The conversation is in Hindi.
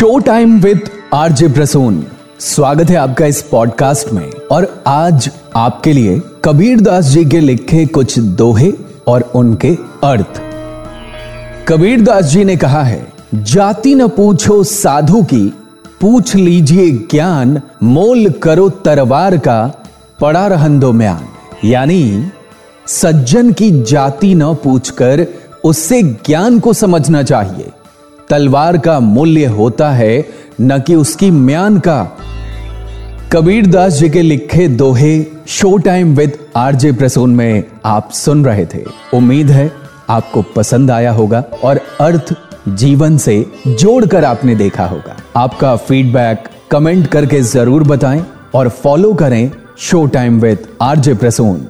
Show time with RJ Prasoon स्वागत है आपका इस पॉडकास्ट में। और आज आपके लिए कबीर दास जी के लिखे कुछ दोहे और उनके अर्थ। कबीर दास जी ने कहा है, जाति न पूछो साधु की, पूछ लीजिए ज्ञान, मोल करो तरवार का, पड़ा रहन दो म्यान। यानी, सज्जन की जाति न पूछकर, उससे ज्ञान को समझना चाहिए। तलवार का मूल्य होता है, न कि उसकी म्यान का। कबीर दास जी के लिखे दोहे show time with RJ Prasoon में आप सुन रहे थे। उम्मीद है आपको पसंद आया होगा और अर्थ जीवन से जोड़कर आपने देखा होगा। आपका फीडबैक कमेंट करके ज़रूर बताएँ और फॉलो करें show time with RJ Prasoon.